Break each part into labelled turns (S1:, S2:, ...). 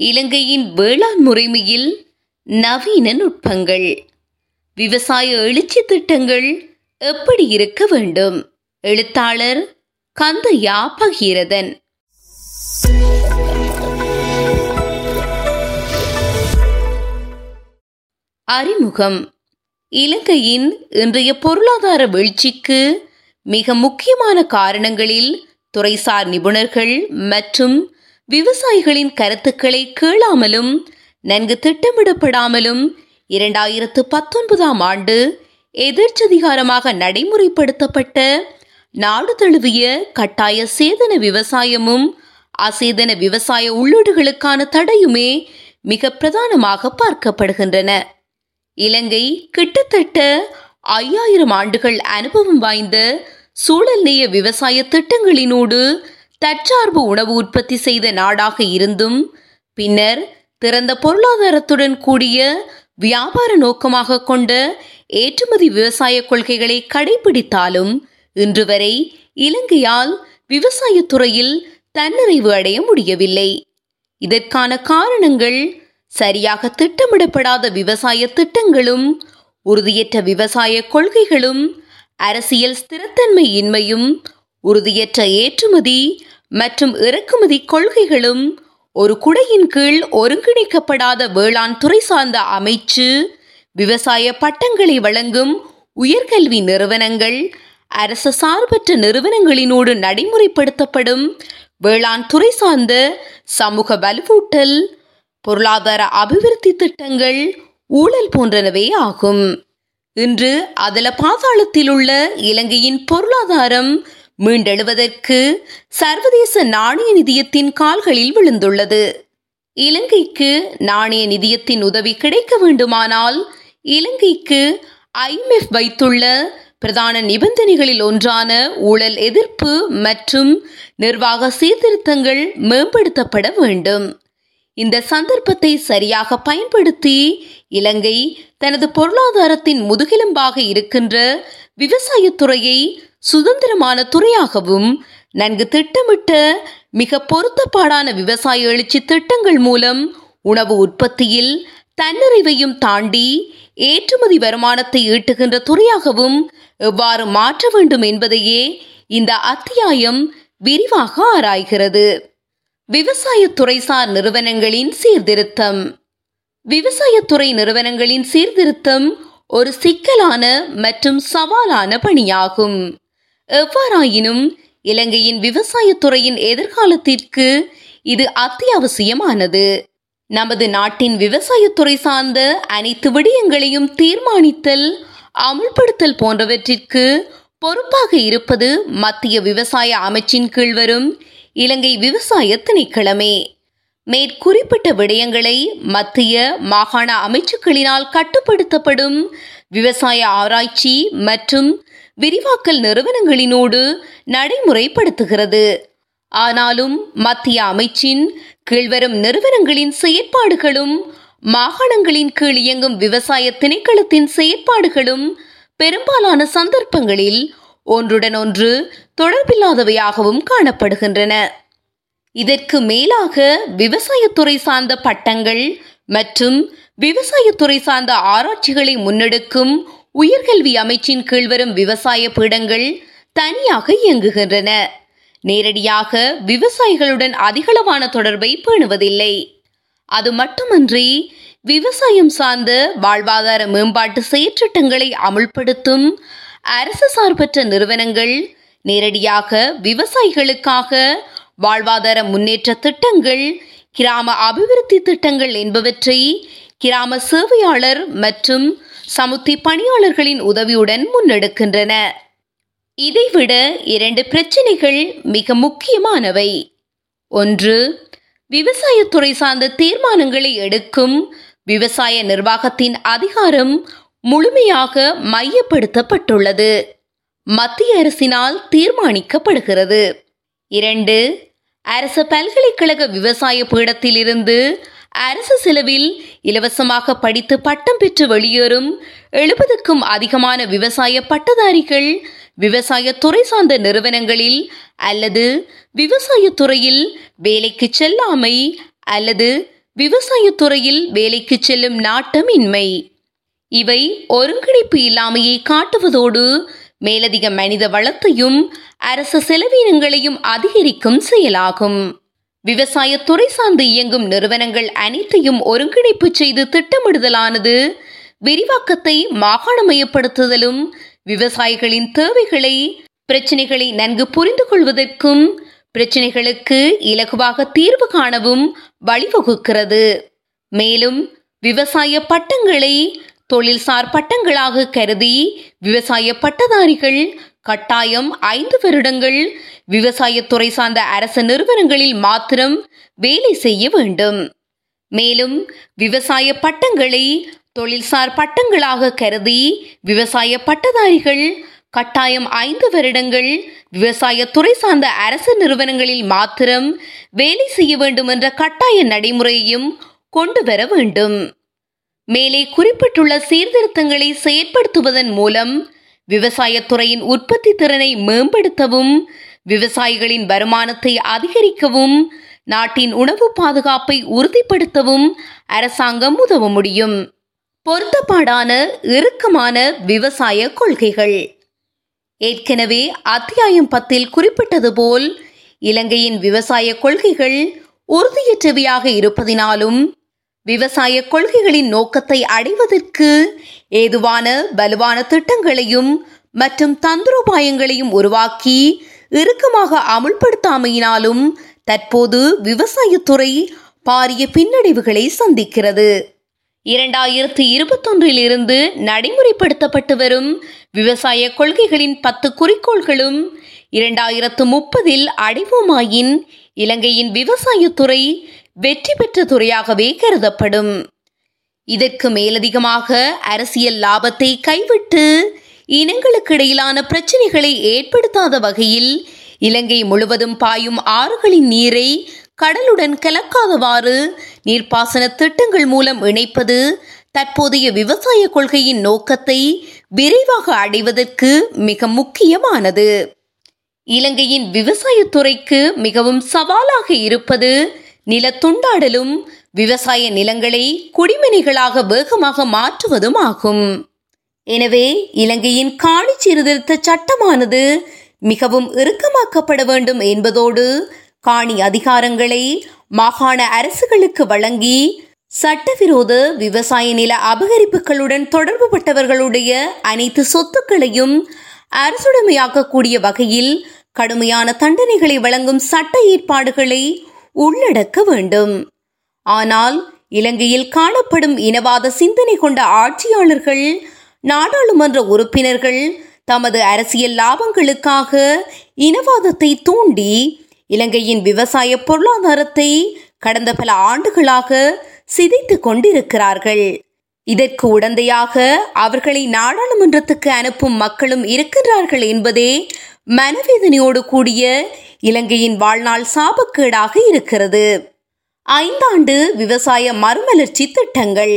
S1: இலங்கையின் வேளாண் முறைமையில் நவீன நுட்பங்கள் விவசாய எழுச்சி திட்டங்கள் எப்படி இருக்க வேண்டும்? எழுத்தாளர் கந்தையா பகீரதன். அறிமுகம். இலங்கையின் இன்றைய பொருளாதார வீழ்ச்சிக்கு மிக முக்கியமான காரணங்களில் துறைசார் நிபுணர்கள் மற்றும் விவசாயிகளின் கருத்துக்களை கேளாமலும் நன்கு திட்டமிடப்படாமலும் இரண்டாயிரத்து பத்தொன்பதாம் ஆண்டு எதிர்ச்சதிகாரமாக நடைமுறைப்படுத்தப்பட்ட நாடு தழுவிய கட்டாய சேதன விவசாயமும் அசேதன விவசாய உள்ளீடுகளுக்கான தடையுமே மிக பிரதானமாக பார்க்கப்படுகின்றன. இலங்கை கிட்டத்தட்ட ஐயாயிரம் ஆண்டுகள் அனுபவம் வாய்ந்த சூழல்நேய விவசாய திட்டங்களினோடு தற்சார்பு உணவு உற்பத்தி செய்த நாடாக இருந்தும் பின்னர் திறந்த பொருளாதாரத்துடன் கூடிய வியாபார நோக்கமாக கொண்ட ஏற்றுமதி விவசாய கொள்கைகளை கடைபிடித்தாலும் இன்று வரை இலங்கையால் விவசாயத்துறையில் தன்னிறைவு அடைய முடியவில்லை. இதற்கான காரணங்கள் சரியாக திட்டமிடப்படாத விவசாய திட்டங்களும் உறுதியற்ற விவசாய கொள்கைகளும் அரசியல் ஸ்திரத்தன்மை இன்மையும் உறுதியற்ற ஏற்றுமதி மற்றும் இறக்குமதி கொள்கைகளும் ஒரு குடையின் கீழ் ஒருங்கிணைக்கப்படாத வேளாண் துறை சார்ந்த அமைச்சு விவசாய பட்டங்களை வழங்கும் உயர்கல்வி நிறுவனங்கள் அரச சார்பற்ற நிறுவனங்களினோடு நடைமுறைப்படுத்தப்படும் வேளாண் துறை சார்ந்த சமூக வலுவூட்டல் பொருளாதார அபிவிருத்தி திட்டங்கள் ஊழல் போன்றனவே ஆகும். இன்று அதல பாதாளத்தில் உள்ள இலங்கையின் பொருளாதாரம் மீண்டெழுவதற்கு சர்வதேச நாணய நிதியத்தின் கால்களில் விழுந்துள்ளது. இலங்கைக்கு நாணய நிதியத்தின் உதவி கிடைக்க வேண்டுமானால் இலங்கைக்கு ஐஎம்எஃப் வைத்துள்ள பிரதான நிபந்தனைகளில் ஒன்றான ஊழல் எதிர்ப்பு மற்றும் நிர்வாக சீர்திருத்தங்கள் மேம்படுத்தப்பட வேண்டும். இந்த சந்தர்ப்பத்தை சரியாக பயன்படுத்தி இலங்கை தனது பொருளாதாரத்தின் முதுகெலும்பாக இருக்கின்ற விவசாயத்துறையை சுதந்திரமான துறையாகவும் நன்கு திட்டமிட்ட மிக பொருத்தப்பாடான விவசாய எழுச்சி திட்டங்கள் மூலம் உணவு உற்பத்தியில் தன்னிறைவையும் தாண்டி ஏற்றுமதி வருமானத்தை ஈட்டுகின்ற துறையாகவும் எவ்வாறு மாற்ற வேண்டும் என்பதையே இந்த அத்தியாயம் விரிவாக ஆராய்கிறது. விவசாயத்துறை சார் நிறுவனங்களின் சீர்திருத்தம். விவசாயத்துறை நிறுவனங்களின் சீர்திருத்தம் ஒரு சிக்கலான மற்றும் சவாலான பணியாகும். எவ்வாறாயினும் இலங்கையின் விவசாயத்துறையின் எதிர்காலத்திற்கு இது அத்தியாவசியமானது. நமது நாட்டின் விவசாயத்துறை சார்ந்த அனைத்து விடயங்களையும் தீர்மானித்தல் அமுல்படுத்தல் போன்றவற்றிற்கு பொறுப்பாக இருப்பது மத்திய விவசாய அமைச்சின் கீழ் வரும் இலங்கை விவசாய திணைக்களமே. மேற்குறிப்பிட்ட விடயங்களை மத்திய மாகாண அமைச்சுக்களினால் கட்டுப்படுத்தப்படும் விவசாய ஆராய்ச்சி மற்றும் விரிவாக்கல் நிறுவனங்களினோடு நடைமுறைப்படுத்துகிறது. ஆனாலும் மத்திய அமைச்சின் கீழ்வரும் நிறுவனங்களின் செயற்பாடுகளும் மாகாணங்களின் கீழ் இயங்கும் விவசாய திணைக்களத்தின் செயற்பாடுகளும் பெரும்பாலான சந்தர்ப்பங்களில் ஒன்றுடன் ஒன்று தொடர்பில்லாதவையாகவும் காணப்படுகின்றன. இதற்கு மேலாக விவசாயத்துறை சார்ந்த பட்டங்கள் மற்றும் விவசாயத்துறை சார்ந்த ஆராய்ச்சிகளை முன்னெடுக்கும் உயர்கல்வி அமைச்சின் கீழ் வரும் விவசாய பீடங்கள் தனியாக இயங்குகின்றன. நேரடியாக விவசாயிகளுடன் அதிகளவான தொடர்பை பேணுவதில்லை. அது மட்டுமன்றி விவசாயம் சார்ந்த வாழ்வாதார மேம்பாட்டு செயற்றிட்டங்களை அமுல்படுத்தும் அரசு சார்பற்ற நிறுவனங்கள் நேரடியாக விவசாயிகளுக்காக வாழ்வாதார முன்னேற்ற திட்டங்கள் கிராம அபிவிருத்தி திட்டங்கள் என்பவற்றை கிராம சேவையாளர் மற்றும் சமுத்தி பணியாளர்களின் உதவியுடன் முன்னெடுக்கின்றன. இதைவிட இரண்டு பிரச்சினைகள் மிக முக்கியமானவை. ஒன்று விவசாயத்துறை சார்ந்த தீர்மானங்களை எடுக்கும் விவசாய நிர்வாகத்தின் அதிகாரம் முழுமையாக மையப்படுத்தப்பட்டுள்ளது. மத்திய அரசினால் தீர்மானிக்கப்படுகிறது. இரண்டு அரசு பல்கலைக்கழக விவசாய பீடத்திலிருந்து அரசு செலவில் இலவசமாக படித்து பட்டம் பெற்று வெளியேறும் எழுபதுக்கும் அதிகமான விவசாய பட்டதாரிகள் விவசாய துறை சார்ந்த நிறுவனங்களில் அல்லது விவசாய துறையில் வேலைக்கு செல்லாமை அல்லது விவசாயத்துறையில் வேலைக்கு செல்லும் நாட்டமின்மை. இவை ஒருங்கிணைப்பு இல்லாமையை காட்டுவதோடு மேலதிக மனித வளத்தையும் அரச செலவினங்களையும் அதிகரிக்கும் செயலாகும். விவசாயத்துறை சார்ந்து இயங்கும் நிறுவனங்கள் அனைத்தையும் ஒருங்கிணைப்பு செய்து திட்டமிடுதலானது விரிவாக்கத்தை மாகாணமயப்படுத்துதலும் விவசாயிகளின் தேவைகளை பிரச்சனைகளை நன்கு புரிந்து கொள்வதற்கும் பிரச்சனைகளுக்கு இலகுவாக தீர்வு காணவும் வழிவகுக்கிறது. மேலும் விவசாய பட்டங்களை தொழில்சார் பட்டங்களாக கருதி விவசாய பட்டதாரிகள் கட்டாயம் ஐந்து வருடங்கள் விவசாயத்துறை சார்ந்த அரசு நிறுவனங்களில் மாத்திரம் வேலை செய்ய வேண்டும். மேலும் விவசாய பட்டங்களை தொழில்சார் பட்டங்களாக கருதி விவசாய பட்டதாரிகள் கட்டாயம் ஐந்து வருடங்கள் விவசாயத்துறை சார்ந்த அரசு நிறுவனங்களில் மாத்திரம் வேலை செய்ய வேண்டும் என்ற கட்டாய நடைமுறையையும் கொண்டு வர வேண்டும். மேலே குறிப்பிட்டுள்ள சீர்திருத்தங்களை செயற்படுத்துவதன் மூலம் விவசாயத்துறையின் உற்பத்தி திறனை மேம்படுத்தவும் விவசாயிகளின் வருமானத்தை அதிகரிக்கவும் நாட்டின் உணவு பாதுகாப்பை உறுதிப்படுத்தவும் அரசாங்கம் உதவ முடியும். பொருத்தப்பாடான இறுக்கமான விவசாய கொள்கைகள். ஏற்கனவே அத்தியாயம் பத்தில் குறிப்பிட்டது போல் இலங்கையின் விவசாய கொள்கைகள் உறுதியற்றவையாக இருப்பதினாலும் விவசாய கொள்கைகளின் நோக்கத்தை அடைவதற்கு ஏதுவான வலுவான திட்டங்களையும் மற்றும் தந்திரோபாயங்களையும் உருவாக்கி இறுக்கமாக அமுல்படுத்தாமையினாலும் தற்போது விவசாயத்துறை பாரிய பின்னடைவுகளை சந்திக்கிறது. இரண்டாயிரத்தி இருபத்தொன்றில் இருந்து நடைமுறைப்படுத்தப்பட்டு வரும் விவசாய கொள்கைகளின் பத்து குறிக்கோள்களும் இரண்டாயிரத்து முப்பதில் அடைவோமாயின் இலங்கையின் விவசாயத்துறை வெற்றி பெற்ற துறையாகவே கருதப்படும். இதற்கு மேலதிகமாக அரசியல் லாபத்தை கைவிட்டு இனங்களுக்கு இடையிலான பிரச்சனைகளை ஏற்படுத்தாத வகையில் இலங்கை முழுவதும் பாயும் ஆறுகளின் நீரை கடலுடன் கலக்காதவாறு நீர்ப்பாசன திட்டங்கள் மூலம் இணைப்பது தற்போதைய விவசாய கொள்கையின் நோக்கத்தை விரைவாக அடைவதற்கு மிக முக்கியமானது. இலங்கையின் விவசாயத்துறைக்கு மிகவும் சவாலாக இருப்பது நிலத்துண்டாடலும் விவசாய நிலங்களை குடிமனைகளாக வேகமாக மாற்றுவதும் ஆகும். எனவே இலங்கையின் காணி சீர்திருத்த சட்டமானது மிகவும் இறுக்கமாக்கப்பட வேண்டும் என்பதோடு காணி அதிகாரங்களை மாகாண அரசுகளுக்கு வழங்கி சட்டவிரோத விவசாய நில அபகரிப்புகளுடன் தொடர்புபட்டவர்களுடைய அனைத்து சொத்துக்களையும் அரசுடைமையாக்கக்கூடிய வகையில் கடுமையான தண்டனைகளை வழங்கும் சட்ட ஏற்பாடுகளை உள்ளடக்க வேண்டும். ஆனால் இலங்கையில் காணப்படும் இனவாத சிந்தனை கொண்ட ஆட்சியாளர்கள் நாடாளுமன்ற உறுப்பினர்கள் தமது அரசியல் லாபங்களுக்காக இனவாதத்தை தூண்டி இலங்கையின் விவசாய பொருளாதாரத்தை கடந்த பல ஆண்டுகளாக சிதைத்து கொண்டிருக்கிறார்கள். இதற்கு உடந்தையாக அவர்களை நாடாளுமன்றத்துக்கு அனுப்பும் மக்களும் இருக்கின்றார்கள் என்பதே மனவேதனையோடு கூடிய இலங்கையின் வாழ்நாள் சாபக்கேடாக இருக்கிறது. ஐந்தாண்டு விவசாய மறுமலர்ச்சி திட்டங்கள்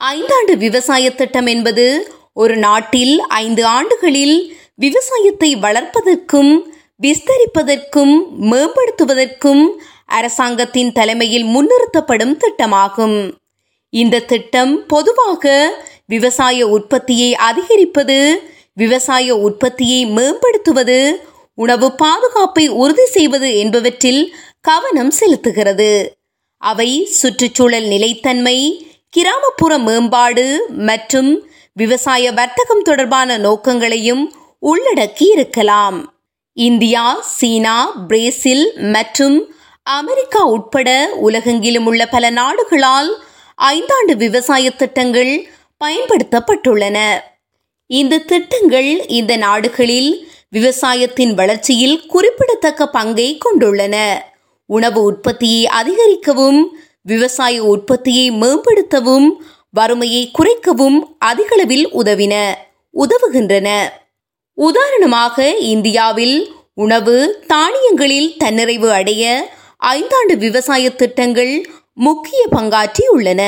S1: ஐந்தாண்டு விவசாய திட்டம் என்பது ஒரு நாட்டில் ஐந்து ஆண்டுகளில் விவசாயத்தை வளர்ப்பதற்கும் விஸ்தரிப்பதற்கும் மேம்படுத்துவதற்கும் அரசாங்கத்தின் தலைமையில் முன்னிறுத்தப்படும் திட்டமாகும். இந்த திட்டம் பொதுவாக விவசாய உற்பத்தியை அதிகரிப்பது விவசாய உற்பத்தியை மேம்படுத்துவது உணவு பாதுகாப்பை உறுதி செய்வது என்பவற்றில் கவனம் செலுத்துகிறது. அவை சுற்றுச்சூழல் நிலைத்தன்மை கிராமப்புற மேம்பாடு மற்றும் விவசாய வர்த்தகம் தொடர்பான நோக்கங்களையும் உள்ளடக்கி இருக்கலாம். இந்தியா சீனா பிரேசில் மற்றும் அமெரிக்கா உட்பட உலகெங்கிலும் உள்ள பல நாடுகளால் ஐந்தாண்டு விவசாய திட்டங்கள் பயன்படுத்தப்பட்டுள்ளன. இந்த திட்டங்கள் இந்த நாடுகளில் விவசாயத்தின் வளர்ச்சியில் குறிப்பிடத்தக்க பங்கை கொண்டுள்ளன. உணவு உற்பத்தியை அதிகரிக்கவும் விவசாய உற்பத்தியை மேம்படுத்தவும் வறுமையை குறைக்கவும் அதிகளவில் உதவின உதவுகின்றன. உதாரணமாக இந்தியாவில் உணவு தானியங்களில் தன்னிறைவு அடைய ஐந்தாண்டு விவசாய திட்டங்கள் முக்கிய பங்காற்றி உள்ளன.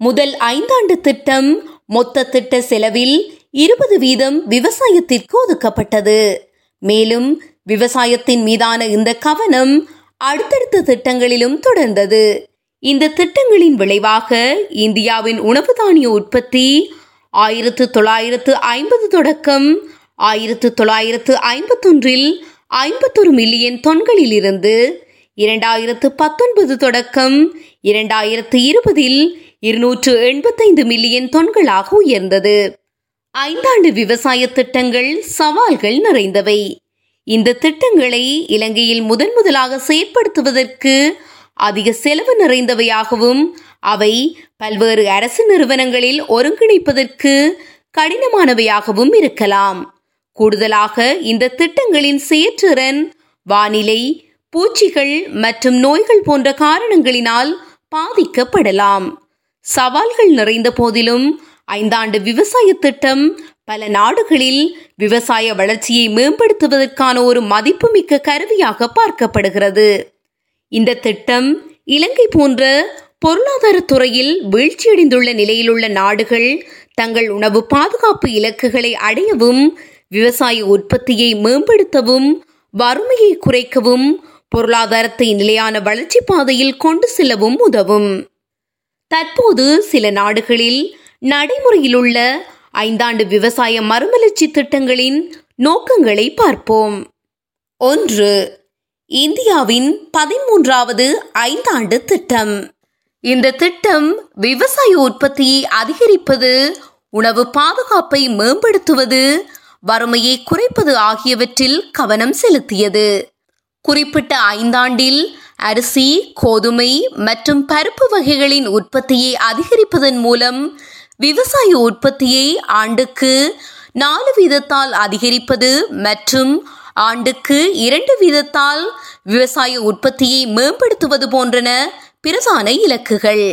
S1: முதல் ஐந்தாண்டு திட்டம் மொத்த திட்ட செலவில் இருபது வீதம் விவசாயத்திற்கு ஒதுக்கப்பட்டது. மேலும் விவசாயத்தின் மீதான இந்த கவனம் அடுத்தடுத்த திட்டங்களிலும் தொடர்ந்தது. இந்த திட்டங்களின் விளைவாக இந்தியாவின் உணவு தானிய உற்பத்தி ஆயிரத்து தொள்ளாயிரத்து ஐம்பது தொடக்கம் ஆயிரத்து தொள்ளாயிரத்து ஐம்பத்தொன்றில் ஐம்பத்தொரு மில்லியன் தொன்களிலிருந்து இரண்டாயிரத்து பத்தொன்பது தொடக்கம் இரண்டாயிரத்து இருபதில் இருநூற்று எண்பத்தைந்து மில்லியன் தொன்களாக உயர்ந்தது. ஐந்தாண்டு விவசாய திட்டங்கள் சவால்கள் நிறைந்தவை. இந்த திட்டங்களை இலங்கையில் முதன் முதலாக செயற்படுத்துவதற்கு அதிக செலவு நிறைந்தவையாகவும் அவை பல்வேறு அரசு நிறுவனங்களில் ஒருங்கிணைப்பதற்கு கடினமானவையாகவும் இருக்கலாம். கூடுதலாக இந்த திட்டங்களின் செயற்றிறன் வானிலை பூச்சிகள் மற்றும் நோய்கள் போன்ற காரணங்களினால் பாதிக்கப்படலாம். சவால்கள் நிறைந்த போதிலும் ஐந்தாண்டு விவசாய திட்டம் பல நாடுகளில் விவசாய வளர்ச்சியை மேம்படுத்துவதற்கான ஒரு மதிப்புமிக்க கருவியாக பார்க்கப்படுகிறது. இந்த திட்டம் இலங்கை போன்ற பொருளாதார துறையில் வீழ்ச்சியடைந்துள்ள நிலையிலுள்ள நாடுகள் தங்கள் உணவு பாதுகாப்பு இலக்குகளை அடையவும் விவசாய உற்பத்தியை மேம்படுத்தவும் வறுமையை குறைக்கவும் பொருளாதாரத்தை நிலையான வளர்ச்சி பாதையில் கொண்டு செல்லவும் உதவும். தற்போது சில நாடுகளில் நடைமுறையில் உள்ள ஐந்தாண்டு விவசாய மறுமலர்ச்சி திட்டங்களின் நோக்கங்களை பார்ப்போம். ஒன்று இந்தியாவின் பதிமூன்றாவது ஐந்தாண்டு திட்டம். இந்த திட்டம் விவசாய உற்பத்தியை அதிகரிப்பது உணவு பாதுகாப்பை மேம்படுத்துவது வறுமையை குறைப்பது ஆகியவற்றில் கவனம் செலுத்தியது. குறிப்பிட்ட ஐந்தாண்டில் அரிசி கோதுமை மற்றும் பருப்பு வகைகளின் உற்பத்தியை அதிகரிப்பதன் மூலம் விவசாய உற்பத்தியை ஆண்டுக்கு நாலு வீதத்தால் அதிகரிப்பது மற்றும் ஆண்டுக்கு இரண்டு வீதத்தால் விவசாய உற்பத்தியை மேம்படுத்துவது போன்றன பிரதான இலக்குகள்.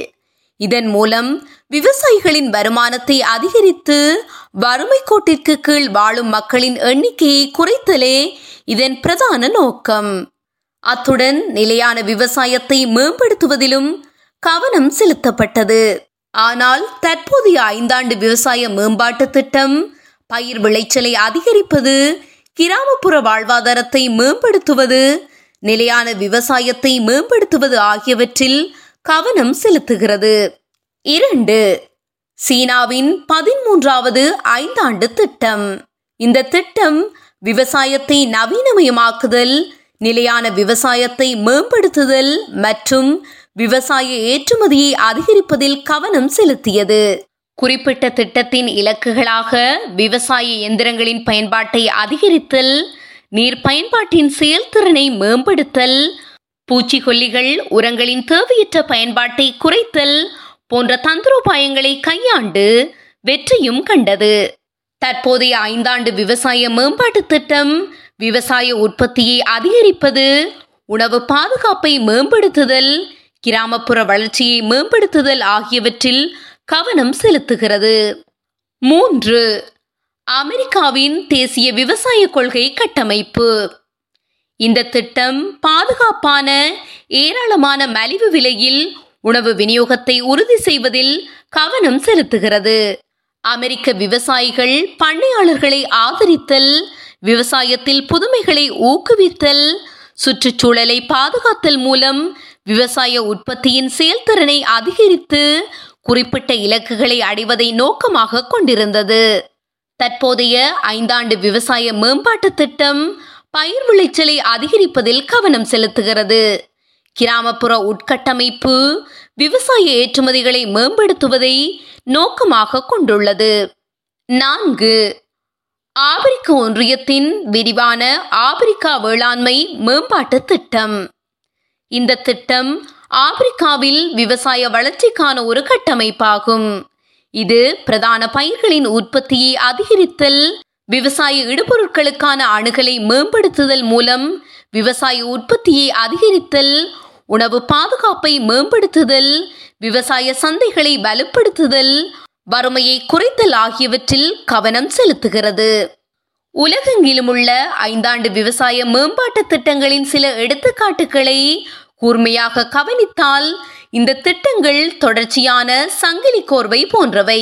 S1: இதன் மூலம் விவசாயிகளின் வருமானத்தை அதிகரித்து வறுமை கோட்டிற்கு கீழ் வாழும் மக்களின் எண்ணிக்கையை குறைத்தலே இதன் பிரதான நோக்கம். அத்துடன் நிலையான விவசாயத்தை மேம்படுத்துவதிலும் கவனம் செலுத்தப்பட்டது. ஆனால் தற்போதைய ஐந்தாண்டு விவசாய மேம்பாட்டு திட்டம் பயிர் விளைச்சலை அதிகரிப்பது கிராமப்புற வாழ்வாதாரத்தை மேம்படுத்துவது நிலையான விவசாயத்தை மேம்படுத்துவது ஆகியவற்றில் கவனம் செலுத்துகிறது. இரண்டு சீனாவின் பதிமூன்றாவது ஐந்தாண்டு திட்டம். இந்த திட்டம் விவசாயத்தை நவீனமயமாக்குதல் நிலையான விவசாயத்தை மேம்படுத்துதல் மற்றும் விவசாய ஏற்றுமதியை அதிகரிப்பதில் கவனம் செலுத்தியது. குறிப்பிட்ட திட்டத்தின் இலக்குகளாக விவசாய இயந்திரங்களின் பயன்பாட்டை அதிகரித்தல் நீர் பயன்பாட்டின் செயல்திறனை மேம்படுத்தல் பூச்சிக்கொல்லிகள் உரங்களின் தேவையற்ற பயன்பாட்டை குறைத்தல் போன்ற தந்திரோபாயங்களை கையாண்டு வெற்றியும் கண்டது. தற்போதைய ஐந்தாண்டு விவசாய மேம்பாட்டு திட்டம் விவசாய உற்பத்தியை அதிகரிப்பது உணவு பாதுகாப்பை மேம்படுத்துதல் கிராமப்புற வளர்ச்சியை மேம்படுத்துதல் ஆகியவற்றில் கவனம் செலுத்துகிறது. மூன்று அமெரிக்காவின் தேசிய விவசாய கொள்கை கட்டமைப்பு. இந்த திட்டம் பாதுகாப்பான ஏராளமான மலிவு விலையில் உணவு விநியோகத்தை உறுதி செய்வதில் கவனம் செலுத்துகிறது. அமெரிக்க விவசாயிகள் பண்ணையாளர்களை ஆதரித்தல் விவசாயத்தில் புதுமைகளை ஊக்குவித்தல் சுற்றுச்சூழலை பாதுகாத்தல் மூலம் விவசாய உற்பத்தியின் செயல்திறனை அதிகரித்து குறிப்பிட்ட இலக்குகளை அடைவதை நோக்கமாக கொண்டிருந்தது. தற்போதைய ஐந்தாண்டு விவசாய மேம்பாட்டு திட்டம் பயிர் விளைச்சலை அதிகரிப்பதில் கவனம் செலுத்துகிறது. கிராமப்புற உட்கட்டமைப்பு விவசாய ஏற்றுமதிகளை மேம்படுத்துவதை நோக்கமாக கொண்டுள்ளது. நான்கு ஆப்பிரிக்க ஒன்றியத்தின் விரிவான ஆப்பிரிக்கா வேளாண்மை மேம்பாட்டு திட்டம். இந்த திட்டம் ஆப்பிரிக்காவில் விவசாய வளர்ச்சிக்கான ஒரு கட்டமைப்பாகும். இது பிரதான பயிர்களின் உற்பத்தியை அதிகரித்தல் விவசாய இடுபொருட்களுக்கான அணுகலை மேம்படுத்துதல் மூலம் விவசாய உற்பத்தியை அதிகரித்தல் உணவு பாதுகாப்பை மேம்படுத்துதல் விவசாய சந்தைகளை வலுப்படுத்துதல் வறுமையை குறைத்தல் ஆகியவற்றில் கவனம் செலுத்துகிறது. உலகெங்கிலும் உள்ள ஐந்தாண்டு விவசாய மேம்பாட்டு திட்டங்களின் சில எடுத்துக்காட்டுகளை கூர்மையாக கவனித்தால் இந்த திட்டங்கள் தொடர்ச்சியான சங்கிலி கோர்வை போன்றவை.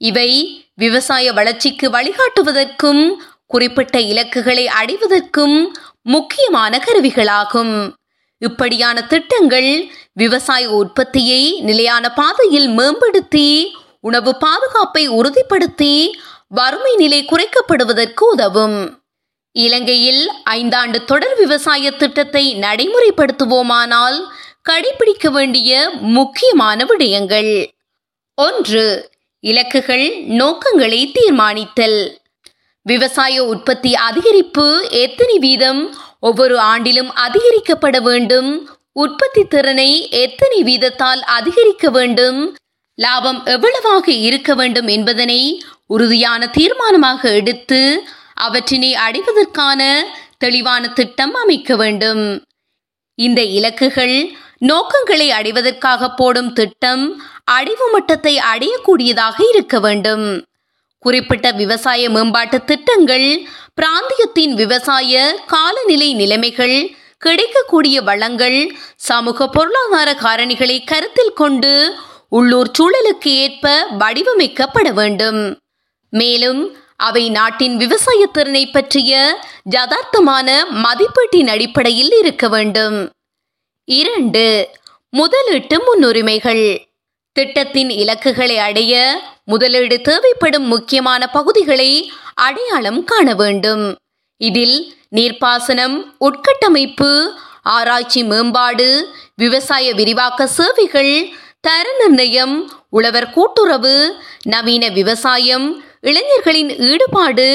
S1: இவை விவசாய வளர்ச்சிக்கு வழிகாட்டுவதற்கும் குறிப்பிட்ட இலக்குகளை அடைவதற்கும் முக்கியமான கருவிகளாகும். இப்படியான திட்டங்கள் விவசாய உற்பத்தியை நிலையான பாதையில் மேம்படுத்தி உணவு பாதுகாப்பை உறுதிப்படுத்தி வறுமை நிலை குறைக்கப்படுவதற்கு உதவும். இலங்கையில் ஐந்தாண்டு தொடர் விவசாய திட்டத்தை நடைமுறைப்படுத்துவோமானால் கடைபிடிக்க வேண்டிய முக்கியமான விடயங்கள். ஒன்று இலக்குகள் நோக்கங்களை தீர்மானித்தல். விவசாய உற்பத்தி அதிகரிப்பு எத்தனை வீதம் ஒவ்வொரு ஆண்டிலும் அதிகரிக்கப்பட வேண்டும் உற்பத்தி திறனை எத்தனை வீதத்தால் அதிகரிக்க வேண்டும் லாபம் எவ்வளவாக இருக்க வேண்டும் என்பதனை உறுதியான தீர்மானமாக எடுத்து அவற்றினை அடைவதற்கான தெளிவான திட்டம் அமைக்க வேண்டும். இந்த இலக்குகள் நோக்கங்களை அடைவதற்காக போடும் திட்டம் அடைவு மட்டத்தை அடையக்கூடியதாக இருக்க வேண்டும். குறிப்பிட்ட விவசாய மேம்பாட்டு திட்டங்கள் பிராந்தியத்தின் விவசாய காலநிலை நிலைமைகள் கிடைக்கக்கூடிய வளங்கள் சமூக பொருளாதார காரணிகளை கருத்தில் கொண்டு உள்ளூர் சூழலுக்கு ஏற்ப வடிவமைக்கப்பட வேண்டும். மேலும் அவை நாட்டின் விவசாய திறனை பற்றிய யதார்த்தமான மதிப்பீட்டின் அடிப்படையில் இருக்க வேண்டும். இரண்டு முதலீட்டு முன்னுரிமைகள். திட்டத்தின் இலக்குகளை அடைய முதலீடு தேவைப்படும் முக்கியமான பகுதிகளை அடையாளம் காண வேண்டும். இதில் நீர்ப்பாசனம் உட்கட்டமைப்பு ஆராய்ச்சி மேம்பாடு விவசாய விரிவாக்க சேவைகள் தர நிர்ணயம் உழவர் கூட்டுறவு நவீன விவசாயம் இளைஞர்களின் ஈடுபாடு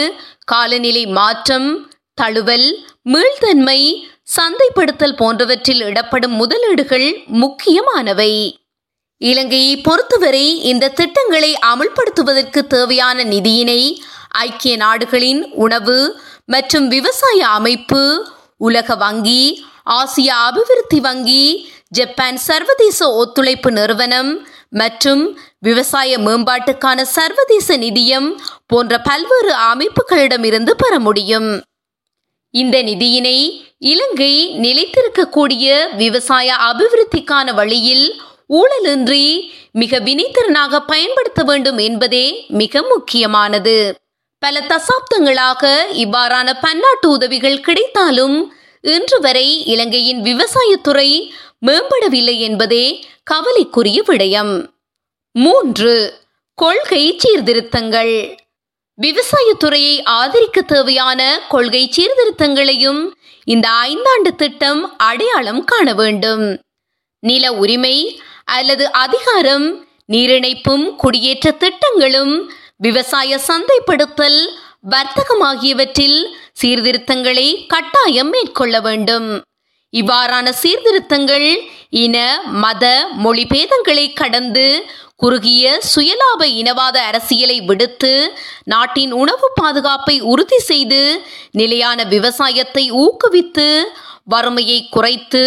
S1: காலநிலை மாற்றம் தழுவல் மீள்தன்மை சந்தைப்படுத்தல் போன்றவற்றில் இடப்படும் முதலீடுகள் முக்கியமானவை. இலங்கையை பொறுத்தவரை இந்த திட்டங்களை அமுல்படுத்துவதற்கு தேவையான நிதியினை ஐக்கிய நாடுகளின் உணவு மற்றும் விவசாய அமைப்பு உலக வங்கி ஆசிய அபிவிருத்தி வங்கி ஜப்பான் சர்வதேச ஒத்துழைப்பு நிறுவனம் மற்றும் விவசாய மேம்பாட்டுக்கான சர்வதேச நிதியம் போன்ற பல்வேறு அமைப்புகளிடமிருந்து பெற முடியும். இந்த நிதியினை இலங்கை நிலைத்திருக்கக்கூடிய விவசாய அபிவிருத்திக்கான வழியில் ஊழலின்றி மிக வினைத்திறனாக பயன்படுத்த வேண்டும் என்பதே மிக முக்கியமானது. பல தசாப்தங்களாக இவ்வாறான பன்னாட்டு உதவிகள் கிடைத்தாலும் இன்று வரை இலங்கையின் விவசாயத்துறை மேம்படவில்லை என்பதே கவலைக்குரிய விடயம். மூன்று கொள்கை சீர்திருத்தங்கள். விவசாயத்துறையை ஆதரிக்க தேவையான கொள்கை சீர்திருத்தங்களையும் இந்த ஐந்தாண்டு திட்டம் அடையாளம் காண வேண்டும். நில உரிமை அல்லது அதிகாரம் நீரிணைப்பும் குடியேற்ற திட்டங்களும் விவசாய சந்தைப்படுத்தல் வர்த்தகம் ஆகியவற்றில் சீர்திருத்தங்களை கட்டாயம் மேற்கொள்ள வேண்டும். இவ்வாறான சீர்திருத்தங்கள் இன மத மொழி பேதங்களை கடந்து குறுகிய சுயலாப இனவாத அரசியலை விடுத்து நாட்டின் உணவு பாதுகாப்பை உறுதி செய்து நிலையான விவசாயத்தை ஊக்குவித்து வறுமையை குறைத்து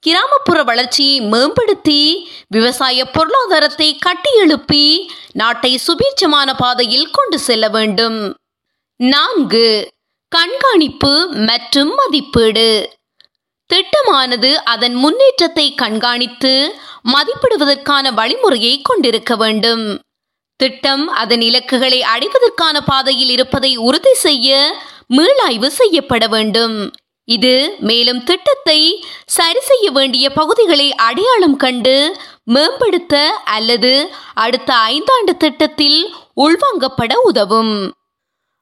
S1: கிராமப்புற வளர்ச்சியை மேம்படுத்தி விவசாய பொருளாதாரத்தை கட்டியெழுப்பி நாட்டை சுபீட்சமான பாதையில் கொண்டு செல்ல வேண்டும். நான்கு கண்காணிப்பு மற்றும் மதிப்பீடு. திட்டமானது அதன் முன்னேற்றத்தை கண்காணித்து மதிப்பிடுவதற்கான வழிமுறையை கொண்டிருக்க வேண்டும். திட்டம் அதன் இலக்குகளை அடைவதற்கான பாதையில் இருப்பதை உறுதி செய்ய மீளாய்வு செய்யப்பட வேண்டும். இது மேலும் திட்டத்தை சரி செய்ய வேண்டிய பகுதிகளை அடையாளம் கண்டு மேம்படுத்த அல்லது அடுத்த ஐந்தாண்டு திட்டத்தில் உள்வாங்கப்பட உதவும்.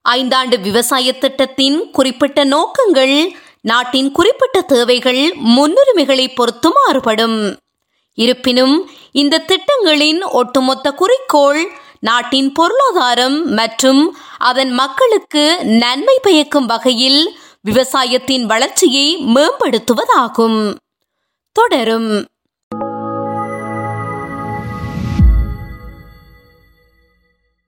S1: ஐந்தாண்டு விவசாய திட்டத்தின் குறிப்பிட்ட நோக்கங்கள் நாட்டின் குறிப்பிட்ட தேவைகள் முன்னுரிமைகளை பொறுத்து மாறுபடும். இருப்பினும் இந்த திட்டங்களின் ஒட்டுமொத்த குறிக்கோள் நாட்டின் பொருளாதாரம் மற்றும் அதன் மக்களுக்கு நன்மை பயக்கும் வகையில் விவசாயத்தின் வளர்ச்சியை மேம்படுத்துவதாகும். தொடரும்.